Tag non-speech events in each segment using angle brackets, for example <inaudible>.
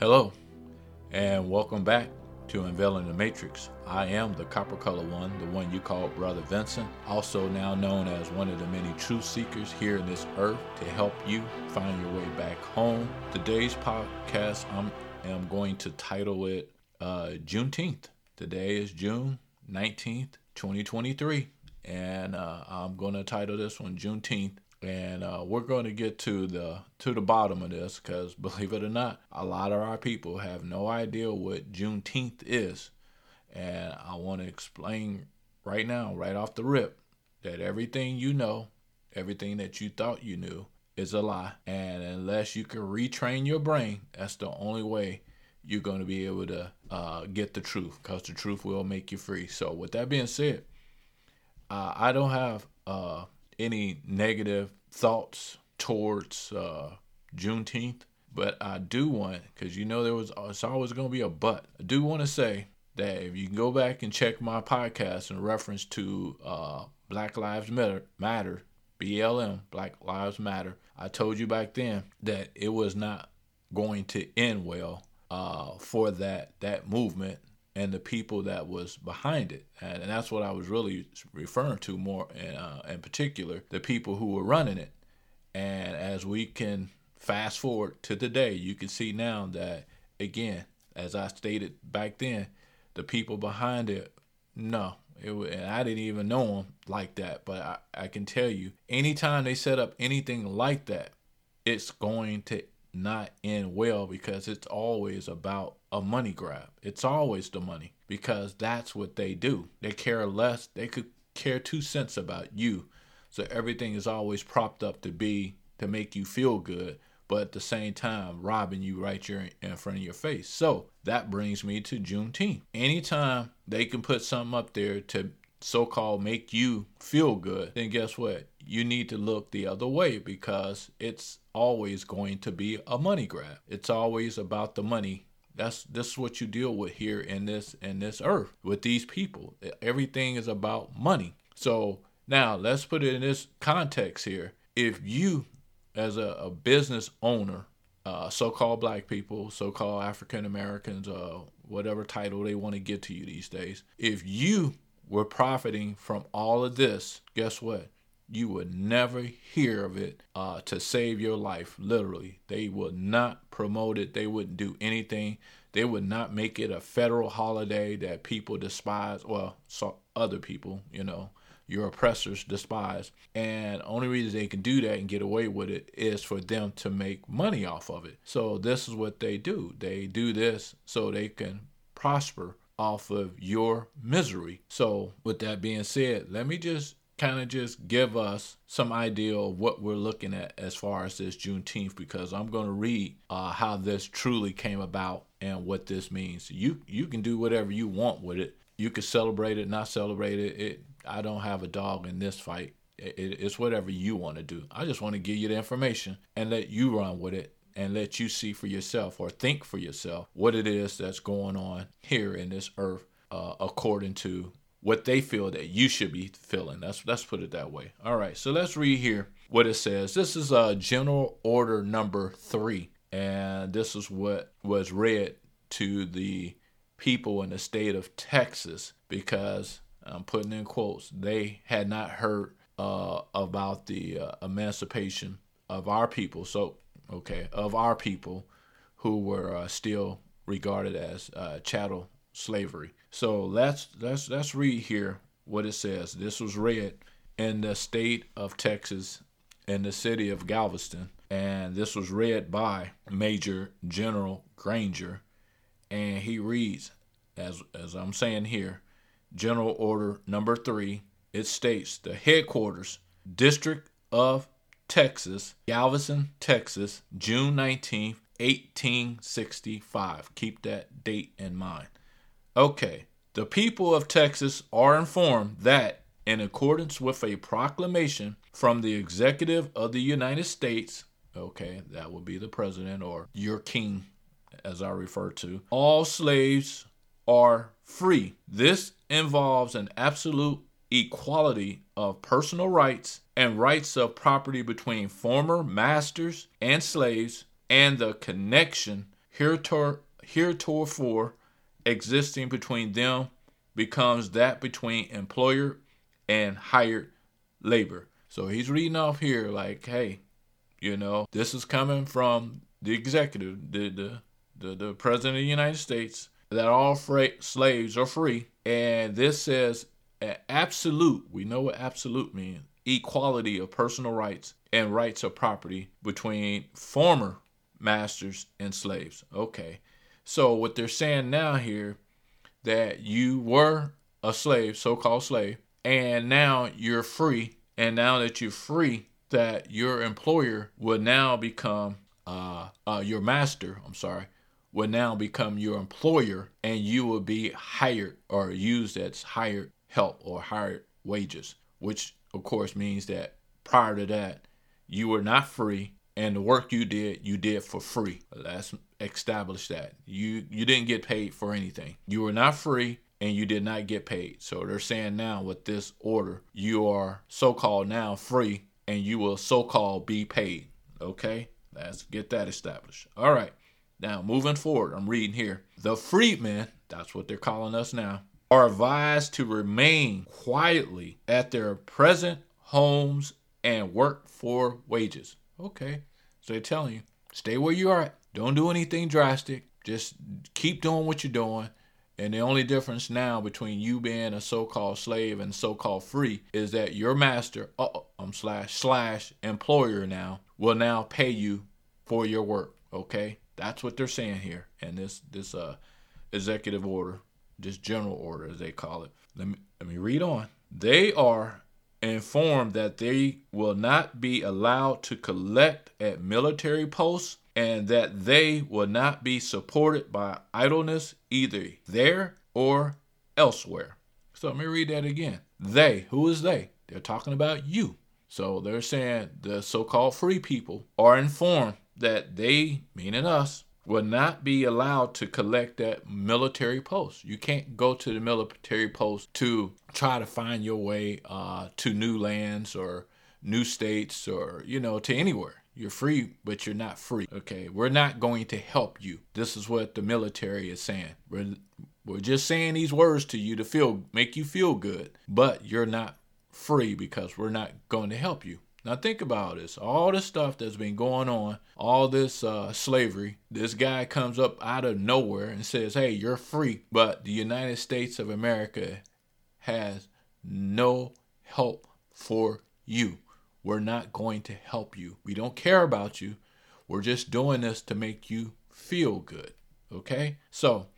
Hello, and welcome back to Unveiling the Matrix. I am the copper color one, the one you call Brother Vincent, also now known as one of the many truth seekers here in this earth to help you find your way back home. Today's podcast, I'm, I'm going to title it uh, Juneteenth. Today is June 19th, 2023, and uh, I'm going to title this one Juneteenth and uh, we're going to get to the to the bottom of this because <laughs> believe it or not a lot of our people have no idea what juneteenth is. And i want to explain right now right off the rip that everything you know everything that you thought you knew is a lie. And unless you can retrain your brain that's the only way you're going to be able to uh, get the truth because the truth will make you free. So with that being said uh, i don't have uh, any negative thoughts towards uh, Juneteenth, but I do want, because you know there was, it's always going to be a but. I do want to say that if you can go back and check my podcast in reference to uh, Black Lives Matter, Matter, BLM, Black Lives Matter, I told you back then that it was not going to end well uh, for that that movement and the people that was behind it. And, and that's what i was really referring to more in, uh, in particular the people who were running it. And as we can fast forward to today you can see now that again as i stated back then the people behind it no it, and i didn't even know them like that. But I, I can tell you anytime they set up anything like that it's going to not end well because it's always about a money grab. It's always the money because that's what they do. They care less, they could care two cents about you. So everything is always propped up to be to make you feel good, but at the same time robbing you right here in front of your face. So that brings me to Juneteenth. Anytime they can put something up there to so called make you feel good, then guess what? You need to look the other way because it's always going to be a money grab. It's always about the money. That's this is what you deal with here in this in this earth with these people. Everything is about money. So now let's put it in this context here. If you as a, a business owner, uh, so-called black people, so-called African Americans, uh, whatever title they want to give to you these days, if you were profiting from all of this, guess what? You would never hear of it uh, to save your life, literally. They would not promote it. They wouldn't do anything. They would not make it a federal holiday that people despise. Well, so other people, you know, your oppressors despise. And only reason they can do that and get away with it is for them to make money off of it. So this is what they do. They do this so they can prosper off of your misery. So, with that being said, let me just kind of just give us some idea of what we're looking at as far as this Juneteenth because I'm going to read uh, how this truly came about and what this means. You you can do whatever you want with it. You can celebrate it, not celebrate it. it I don't have a dog in this fight. It, it, it's whatever you want to do. I just want to give you the information and let you run with it and let you see for yourself or think for yourself what it is that's going on here in this earth uh, according to what they feel that you should be feeling. That's let's put it that way. All right, so let's read here what it says. This is uh, General Order number three, and this is what was read to the people in the state of Texas because I'm putting in quotes. They had not heard uh, about the uh, emancipation of our people. So okay, of our people who were uh, still regarded as uh, chattel slavery. So let's let's let's read here what it says. This was read in the state of Texas in the city of Galveston, and this was read by Major General Granger, and he reads as as I'm saying here, General Order Number Three. It states the headquarters, District of Texas, Galveston, Texas, June 19th, 1865. Keep that date in mind. Okay, the people of Texas are informed that, in accordance with a proclamation from the executive of the United States, okay, that would be the president or your king, as I refer to, all slaves are free. This involves an absolute equality of personal rights and rights of property between former masters and slaves, and the connection heretor, heretofore existing between them becomes that between employer and hired labor. So he's reading off here like, hey, you know, this is coming from the executive, the the the, the president of the United States, that all fra- slaves are free. And this says absolute, we know what absolute means, equality of personal rights and rights of property between former masters and slaves. Okay. So what they're saying now here that you were a slave, so-called slave, and now you're free, and now that you're free, that your employer will now become uh, uh, your master. I'm sorry, will now become your employer, and you will be hired or used as hired help or hired wages, which of course means that prior to that, you were not free and the work you did you did for free. Let's establish that. You you didn't get paid for anything. You were not free and you did not get paid. So they're saying now with this order you are so-called now free and you will so-called be paid. Okay? Let's get that established. All right. Now moving forward i'm reading here. The freedmen that's what they're calling us now are advised to remain quietly at their present homes and work for wages Okay. So they're telling you, stay where you are. Don't do anything drastic. Just keep doing what you're doing. And the only difference now between you being a so-called slave and so-called free is that your master, uh, um, slash slash employer now will now pay you for your work. Okay, that's what they're saying here, and this this uh executive order, this general order as they call it. Let me let me read on. They are informed that they will not be allowed to collect at military posts and that they will not be supported by idleness either there or elsewhere. So let me read that again. They, who is they? They're talking about you. So they're saying the so called free people are informed that they, meaning us, will not be allowed to collect at military posts. You can't go to the military post to try to find your way uh, to new lands or new states or, you know, to anywhere. You're free, but you're not free. Okay, we're not going to help you. This is what the military is saying. We're, we're just saying these words to you to feel make you feel good, but you're not free because we're not going to help you. Now think about this. All the stuff that's been going on, all this uh, slavery, this guy comes up out of nowhere and says, hey, you're free. But the United States of America has no help for you. We're not going to help you. We don't care about you. We're just doing this to make you feel good. Okay? So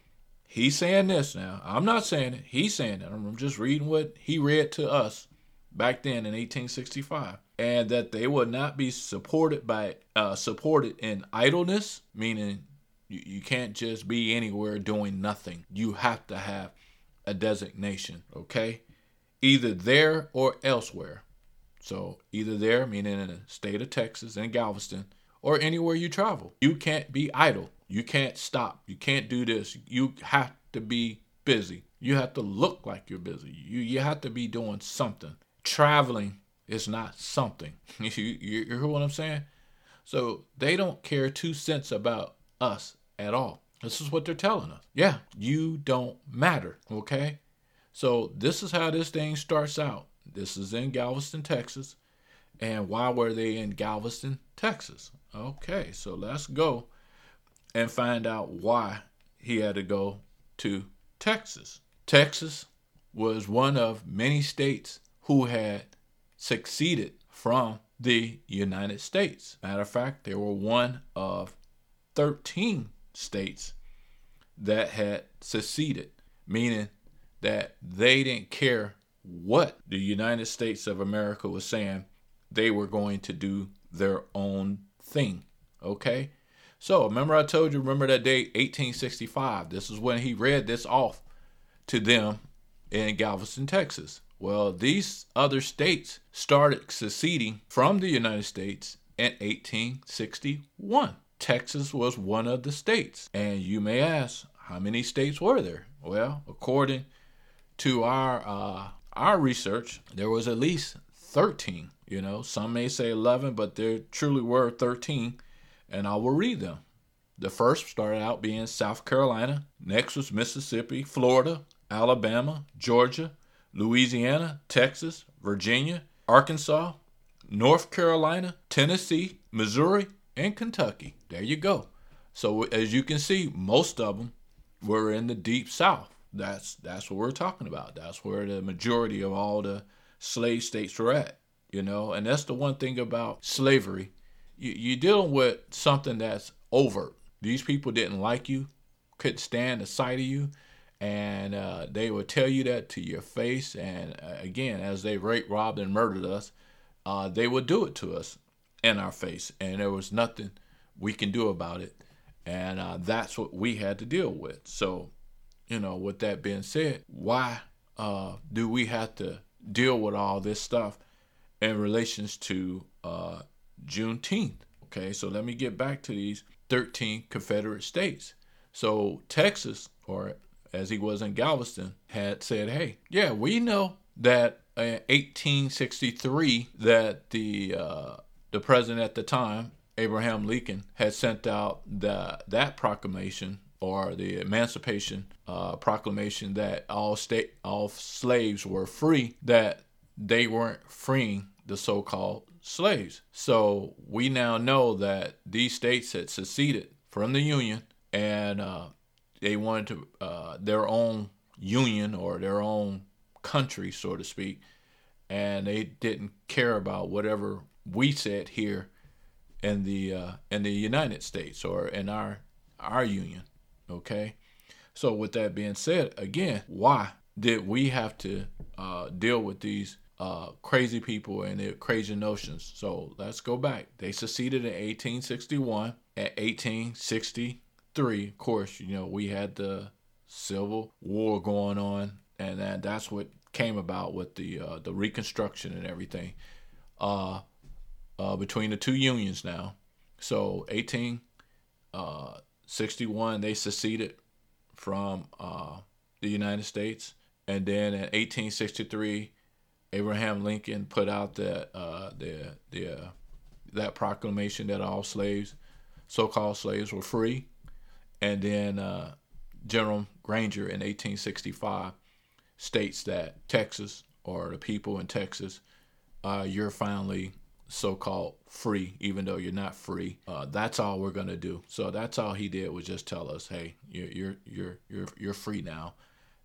he's saying this now. I'm not saying it. He's saying it. I'm just reading what he read to us back then in 1865 and that they will not be supported by uh, supported in idleness, meaning you, you can't just be anywhere doing nothing. You have to have a designation, okay? Either there or elsewhere. So either there, meaning in the state of Texas and Galveston, or anywhere you travel. You can't be idle. You can't stop. You can't do this. You have to be busy. You have to look like you're busy. You you have to be doing something. Traveling it's not something. <laughs> you, you, hear what I'm saying? So they don't care two cents about us at all. This is what they're telling us. Yeah, you don't matter. Okay. So this is how this thing starts out. This is in Galveston, Texas. And why were they in Galveston, Texas? Okay, so let's go and find out why he had to go to Texas. Texas was one of many states who had succeeded from the United States. Matter of fact, they were one of 13 states that had seceded, meaning that they didn't care what the United States of America was saying, they were going to do their own thing. Okay? So remember I told you, remember that day, 1865. This is when he read this off to them in Galveston, Texas. Well, these other states started seceding from the United States in 1861. Texas was one of the states. And you may ask, how many states were there? Well, according to our uh, our research, there was at least 13. You know, some may say 11, but there truly were 13, and I will read them. The first started out being South Carolina, next was Mississippi, Florida, Alabama, Georgia, Louisiana, Texas, Virginia, Arkansas, North Carolina, Tennessee, Missouri, and Kentucky. There you go. So as you can see, most of them were in the deep south. That's that's what we're talking about. That's where the majority of all the slave states were at. You know, and that's the one thing about slavery. You, you're dealing with something that's overt. These people didn't like you, couldn't stand the sight of you, and uh, they would tell you that to your face. And uh, again, as they raped, robbed, and murdered us, uh, they would do it to us in our face, and there was nothing we can do about it. And uh, that's what we had to deal with. So, you know, with that being said, why uh, do we have to deal with all this stuff in relations to uh, Juneteenth? Okay, so let me get back to these 13 Confederate states. So Texas, or as he was in Galveston, had said, "Hey, yeah, we know that in 1863 that the uh, the president at the time, Abraham Lincoln, had sent out the that proclamation or the Emancipation uh, Proclamation that all state all slaves were free. That they weren't freeing the so-called slaves. So we now know that these states had seceded from the Union and uh, they wanted to uh, their own union or their own country, so to speak, and they didn't care about whatever we said here in the uh, in the United States or in our our union. Okay, so with that being said, again, why did we have to uh, deal with these uh, crazy people and their crazy notions? So let's go back. They seceded in 1861. At 1863, of course, you know we had the Civil War going on, and then that's what came about with the uh, the Reconstruction and everything. Uh, uh, between the two unions now. So 1861, uh, they seceded from uh, the United States, and then in 1863, Abraham Lincoln put out the uh, the the that proclamation that all slaves, so-called slaves, were free, and then uh, General Granger in 1865 states that Texas or the people in Texas, you're finally so-called free, even though you're not free. Uh, that's all we're gonna do. So that's all he did was just tell us, hey, you're you're you're you're, you're free now.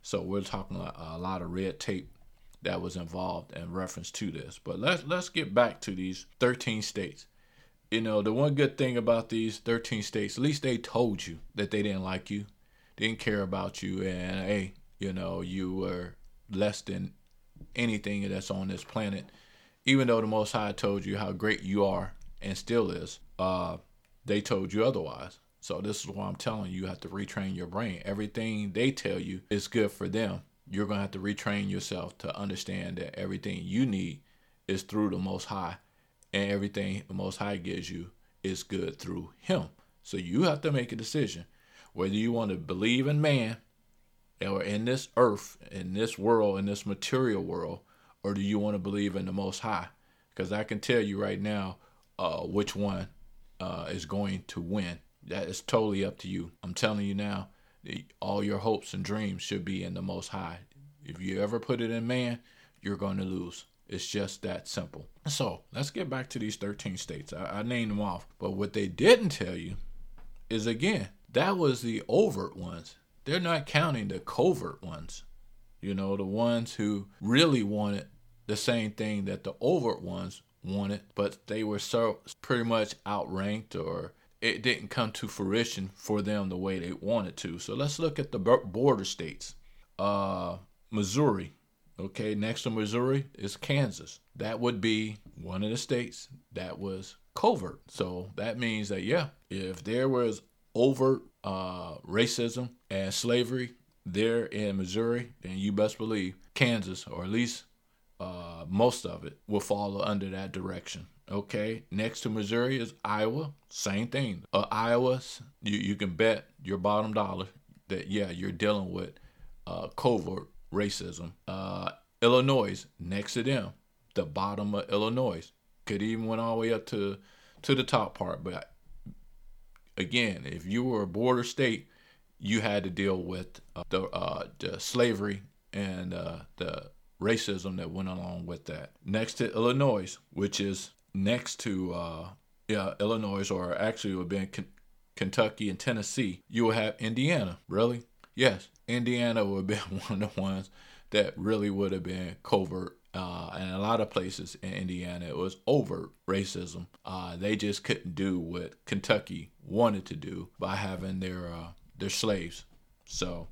So we're talking a lot of red tape that was involved in reference to this. But let's let's get back to these 13 states. You know, the one good thing about these 13 states, at least they told you that they didn't like you, didn't care about you, and hey, you know, you were less than anything that's on this planet even though the Most High told you how great you are and still is, uh, they told you otherwise. So this is why I'm telling you, you have to retrain your brain. Everything they tell you is good for them. You're gonna have to retrain yourself to understand that everything you need is through the Most High, and everything the Most High gives you is good through Him. So you have to make a decision whether you want to believe in man or in this earth, in this world, in this material world, or do you want to believe in the Most High? Because I can tell you right now uh, which one uh, is going to win. That is totally up to you. I'm telling you now, that all your hopes and dreams should be in the Most High. If you ever put it in man, you're going to lose. It's just that simple. So let's get back to these 13 states. I, I named them off. But what they didn't tell you is again, that was the overt ones. They're not counting the covert ones. You know, the ones who really wanted the same thing that the overt ones wanted, but they were so pretty much outranked or it didn't come to fruition for them the way they wanted to. So let's look at the border states. Uh, Missouri. Okay, next to Missouri is Kansas. That would be one of the states that was covert. So that means that, yeah, if there was overt uh, racism and slavery there in Missouri, then you best believe Kansas, or at least uh, most of it, will fall under that direction. Okay, next to Missouri is Iowa. Same thing. Uh, you, you can bet your bottom dollar that, yeah, you're dealing with uh, covert racism. Uh, Illinois, next to them, the bottom of Illinois. Could even went all the way up to to the top part, but again, if you were a border state, you had to deal with uh, the, uh, the slavery and uh, the racism that went along with that. Next to Illinois, which is next to uh, yeah Illinois, or actually would be K- Kentucky and Tennessee. You will have Indiana. Really? Yes, Indiana would have been <laughs> one of the ones that really would have been covert. Uh, and a lot of places in Indiana, it was overt racism. Uh, they just couldn't do what Kentucky wanted to do by having their uh, their slaves. So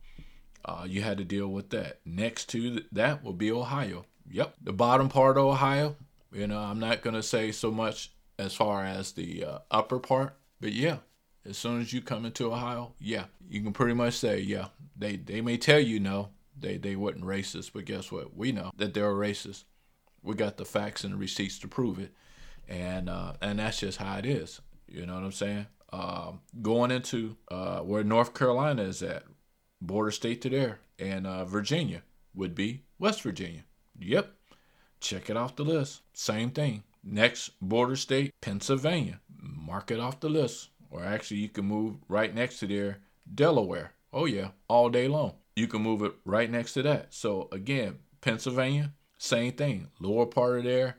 uh, you had to deal with that. Next to that will be Ohio. Yep, the bottom part of Ohio. You know, I'm not gonna say so much as far as the uh, upper part, but yeah, as soon as you come into Ohio, yeah, you can pretty much say, yeah, they they may tell you no, they they weren't racist, but guess what? We know that they're racist. We got the facts and the receipts to prove it, and uh, and that's just how it is. You know what I'm saying? Uh, going into uh, where North Carolina is at, border state to there, and uh, Virginia would be West Virginia. Yep, check it off the list. Same thing. Next border state, Pennsylvania. Mark it off the list. Or actually, you can move right next to there, Delaware. Oh, yeah, all day long. You can move it right next to that. So, again, Pennsylvania, same thing. Lower part of there,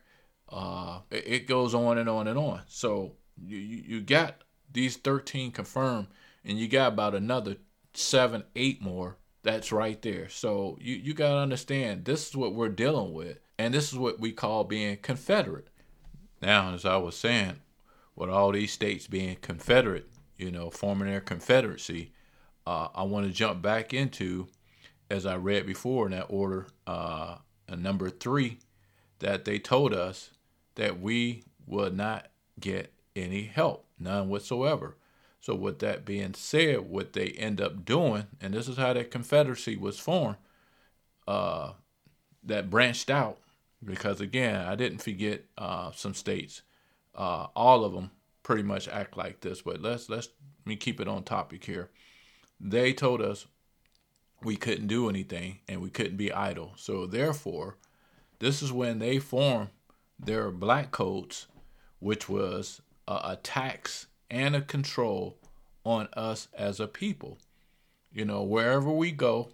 uh, it goes on and on and on. So, you, you got these 13 confirmed, and you got about another seven, eight more that's right there. So you, you got to understand this is what we're dealing with. And this is what we call being Confederate. Now, as I was saying, with all these states being Confederate, you know, forming their Confederacy, uh, I want to jump back into, as I read before in that order, uh, number three, that they told us that we would not get any help, none whatsoever. So, with that being said, what they end up doing, and this is how that Confederacy was formed, uh, that branched out, because again, I didn't forget uh, some states. Uh, all of them pretty much act like this, but let's let's let me keep it on topic here. They told us we couldn't do anything and we couldn't be idle. So therefore, this is when they formed their black codes, which was a, a tax and a control on us as a people. You know, wherever we go,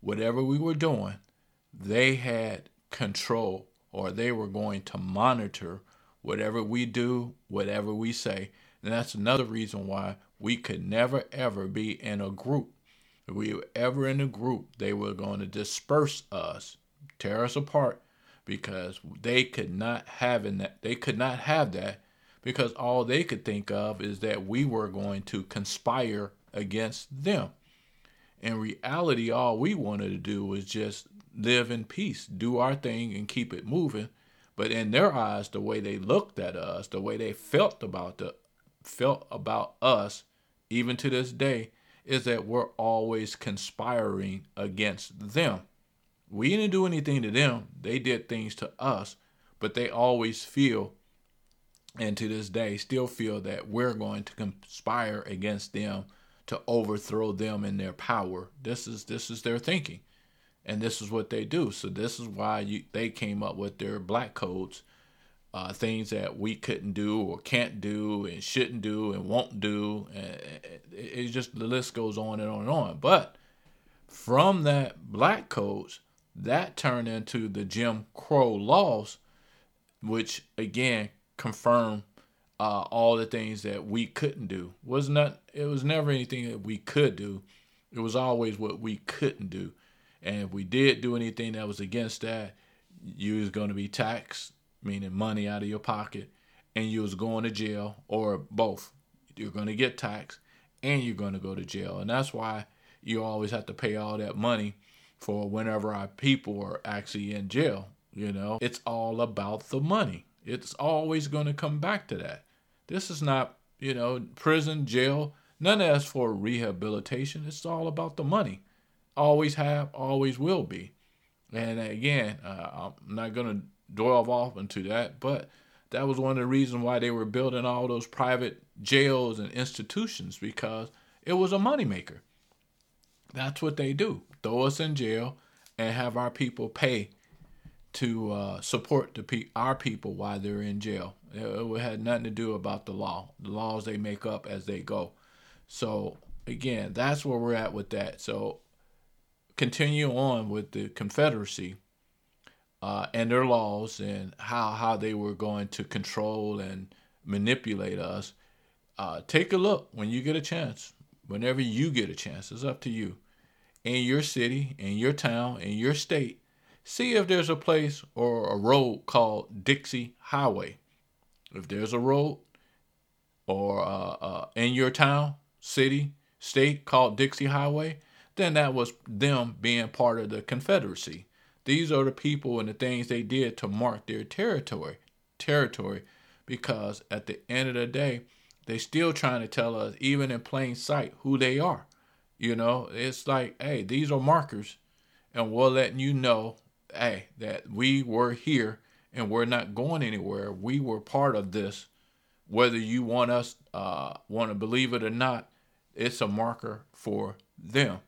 whatever we were doing, they had control or they were going to monitor whatever we do, whatever we say. And that's another reason why we could never ever be in a group. If we were ever in a group, they were going to disperse us, tear us apart, because they could not have in that they could not have that because all they could think of is that we were going to conspire against them. In reality, all we wanted to do was just live in peace, do our thing, and keep it moving. But in their eyes, the way they looked at us, the way they felt about the felt about us, even to this day, is that we're always conspiring against them. We didn't do anything to them; they did things to us, but they always feel and to this day still feel that we're going to conspire against them to overthrow them in their power. This is this is their thinking, and this is what they do. So this is why you, they came up with their black codes, uh, things that we couldn't do or can't do and shouldn't do and won't do. And it's just the list goes on and on and on. But from that black codes, that turned into the Jim Crow laws, which again confirm uh, all the things that we couldn't do. Was not it was never anything that we could do. It was always what we couldn't do. And if we did do anything that was against that, you was going to be taxed, meaning money out of your pocket, and you was going to jail or both. You're going to get taxed and you're going to go to jail. And that's why you always have to pay all that money for whenever our people are actually in jail. You know, it's all about the money. It's always going to come back to that. This is not, you know, prison, jail. None of that's for rehabilitation. It's all about the money. Always have, always will be. And again, uh, I'm not going to dwell off into that, but that was one of the reasons why they were building all those private jails and institutions because it was a moneymaker. That's what they do throw us in jail and have our people pay to uh, support the pe- our people while they're in jail. It, it had nothing to do about the law. The laws they make up as they go. So again, that's where we're at with that. So continue on with the Confederacy uh, and their laws and how how they were going to control and manipulate us. Uh, take a look when you get a chance. Whenever you get a chance, it's up to you. In your city, in your town, in your state, see if there's a place or a road called Dixie Highway. If there's a road or uh, uh, in your town, city, state called Dixie Highway, then that was them being part of the Confederacy. These are the people and the things they did to mark their territory, territory, because at the end of the day, they still trying to tell us, even in plain sight, who they are. You know, it's like, hey, these are markers, and we're letting you know, hey, that we were here and we're not going anywhere. We were part of this. Whether you want us uh, want to believe it or not, it's a marker for them.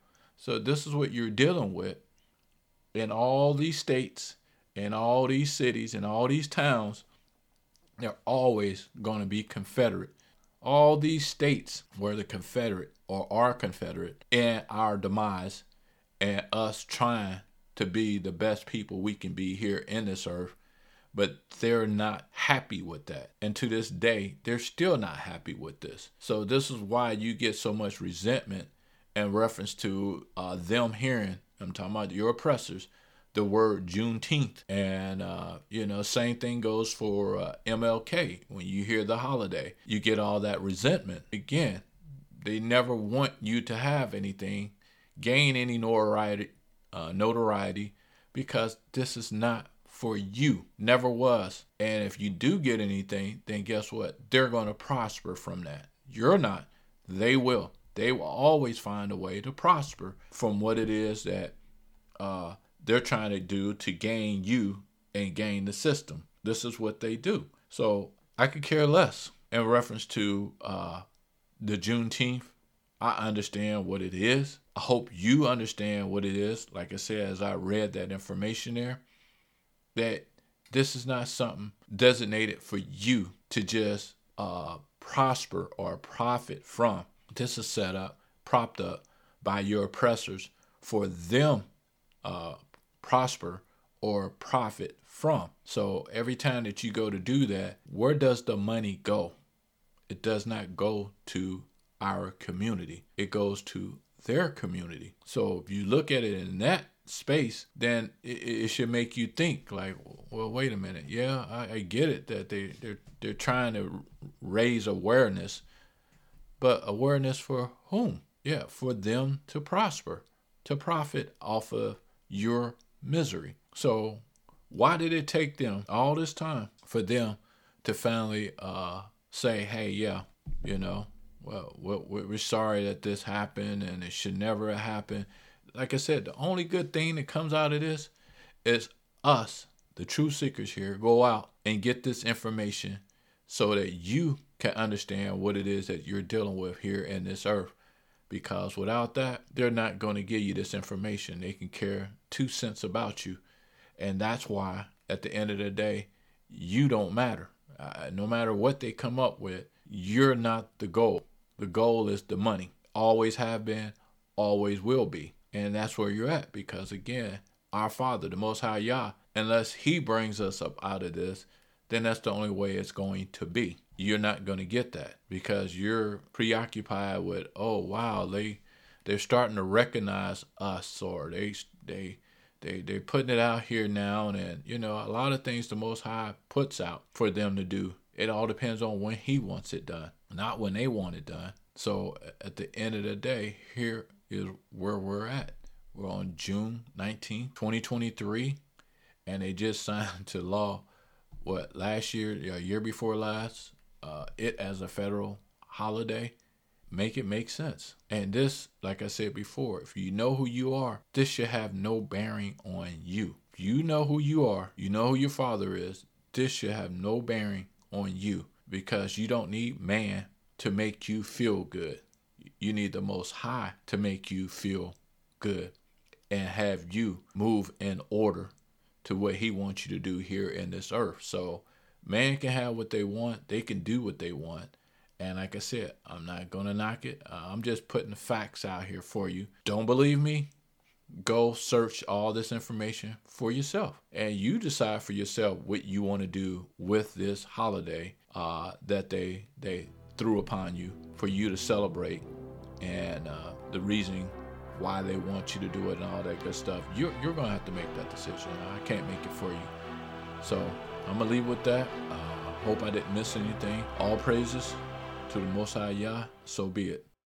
So this is what you're dealing with in all these states, in all these cities, in all these towns. They're always going to be Confederate. All these states were the Confederate or are Confederate in our demise and us trying to be the best people we can be here in this earth but they're not happy with that. And to this day, they're still not happy with this. So, this is why you get so much resentment in reference to uh, them hearing, I'm talking about your oppressors, the word Juneteenth. And, uh, you know, same thing goes for uh, MLK. When you hear the holiday, you get all that resentment. Again, they never want you to have anything, gain any notoriety, uh, notoriety because this is not for you. Never was. And if you do get anything, then guess what? They're going to prosper from that. You're not. They will they will always find a way to prosper from what it is that uh, they're trying to do to gain you and gain the system. This is what they do. So I could care less in reference to uh, the Juneteenth. I understand what it is. I hope you understand what it is. Like I said, as I read that information there, that this is not something designated for you to just uh, prosper or profit from. This is set up, propped up by your oppressors for them uh, prosper or profit from. So every time that you go to do that, where does the money go? It does not go to our community. It goes to their community. So if you look at it in that space, then it, it should make you think like, well, wait a minute. Yeah, I, I get it that they they're they're trying to raise awareness but awareness for whom? Yeah, for them to prosper, to profit off of your misery. So, why did it take them all this time for them to finally uh, say, hey, yeah, you know, well, we're sorry that this happened and it should never have happened. Like I said, the only good thing that comes out of this is us, the true seekers here, go out and get this information so that you can understand what it is that you're dealing with here in this earth. Because without that, they're not going to give you this information. They can care two cents about you. And that's why, at the end of the day, you don't matter. Uh, no matter what they come up with, you're not the goal. The goal is the money. Always have been, always will be. And that's where you're at. Because again, our Father, the Most High Yah, unless He brings us up out of this, then that's the only way it's going to be you're not going to get that because you're preoccupied with oh wow they they're starting to recognize us or they they they they're putting it out here now. And you know a lot of things the most high puts out for them to do. It all depends on when he wants it done not when they want it done. So at the end of the day here is where we're at. We're on june 19 2023 and they just <laughs> signed to law what last year a year before last uh, it as a federal holiday, make it make sense. And this, like I said before, if you know who you are, this should have no bearing on you. If you know who you are, you know who your father is, this should have no bearing on you because you don't need man to make you feel good. You need the most high to make you feel good and have you move in order to what he wants you to do here in this earth. So Man can have what they want, they can do what they want, And like I said, I'm not going to knock it. Uh, I'm just putting the facts out here for you. Don't believe me? Go search all this information for yourself. And you decide for yourself what you want to do with this holiday uh, that they, they threw upon you for you to celebrate and uh, the reasoning why they want you to do it and all that good stuff. You're, you're going to have to make that decision. I can't make it for you. So I'm going to leave with that. Uh, hope I didn't miss anything. All praises to the Most High Yah. So be it.